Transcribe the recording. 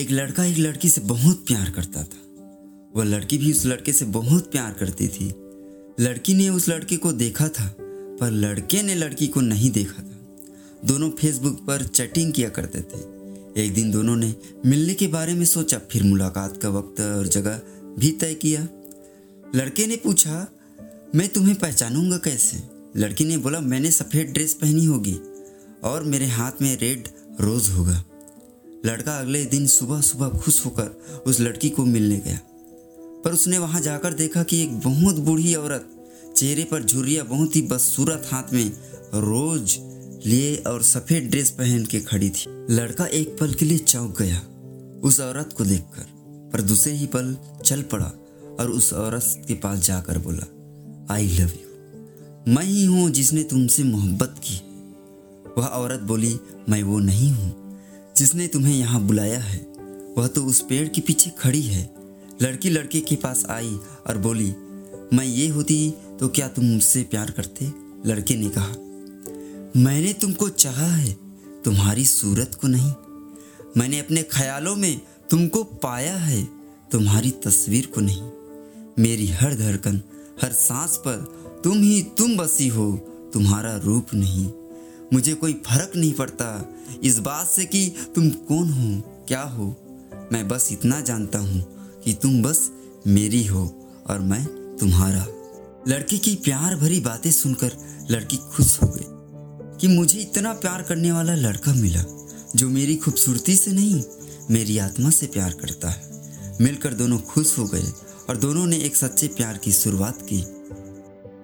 एक लड़का एक लड़की से बहुत प्यार करता था। वह लड़की भी उस लड़के से बहुत प्यार करती थी। लड़की ने उस लड़के को देखा था, पर लड़के ने लड़की को नहीं देखा था। दोनों फेसबुक पर चैटिंग किया करते थे। एक दिन दोनों ने मिलने के बारे में सोचा, फिर मुलाकात का वक्त और जगह भी तय किया। लड़के ने पूछा, मैं तुम्हें पहचानूँगा कैसे? लड़की ने बोला, मैंने सफ़ेद ड्रेस पहनी होगी और मेरे हाथ में रेड रोज़ होगा। लड़का अगले दिन सुबह सुबह खुश होकर उस लड़की को मिलने गया। पर उसने वहाँ जाकर देखा कि एक बहुत बूढ़ी औरत चेहरे पर झुर्रिया बहुत ही बदसूरत हाथ में रोज लिए और सफ़ेद ड्रेस पहन के खड़ी थी। लड़का एक पल के लिए चौंक गया उस औरत को देखकर। पर दूसरे ही पल चल पड़ा और उस औरत के पास जाकर बोला आई लव यू मैं ही हूँ जिसने तुमसे मोहब्बत की। वह औरत बोली, मैं वो नहीं हूँ जिसने तुम्हें यहाँ बुलाया है। वह तो उस पेड़ के पीछे खड़ी है। लड़की लड़के के पास आई और बोली, मैं ये होती तो क्या तुम मुझसे प्यार करते? लड़के ने कहा, मैंने तुमको चाहा है, तुम्हारी सूरत को नहीं। मैंने अपने ख्यालों में तुमको पाया है, तुम्हारी तस्वीर को नहीं। मेरी हर धड़कन, हर सांस पर तुम ही तुम बसी हो, तुम्हारा रूप नहीं। मुझे कोई फ़र्क नहीं पड़ता। इस बात से कि तुम कौन हो, क्या हो, मैं बस इतना जानता हूँ कि तुम बस मेरी हो और मैं तुम्हारा। लड़की की प्यार भरी बातें सुनकर लड़की खुश हो गई कि मुझे इतना प्यार करने वाला लड़का मिला, जो मेरी खूबसूरती से नहीं, मेरी आत्मा से प्यार करता है। मिलकर दोनों खुश हो गए और दोनों ने एक सच्चे प्यार की शुरुआत की।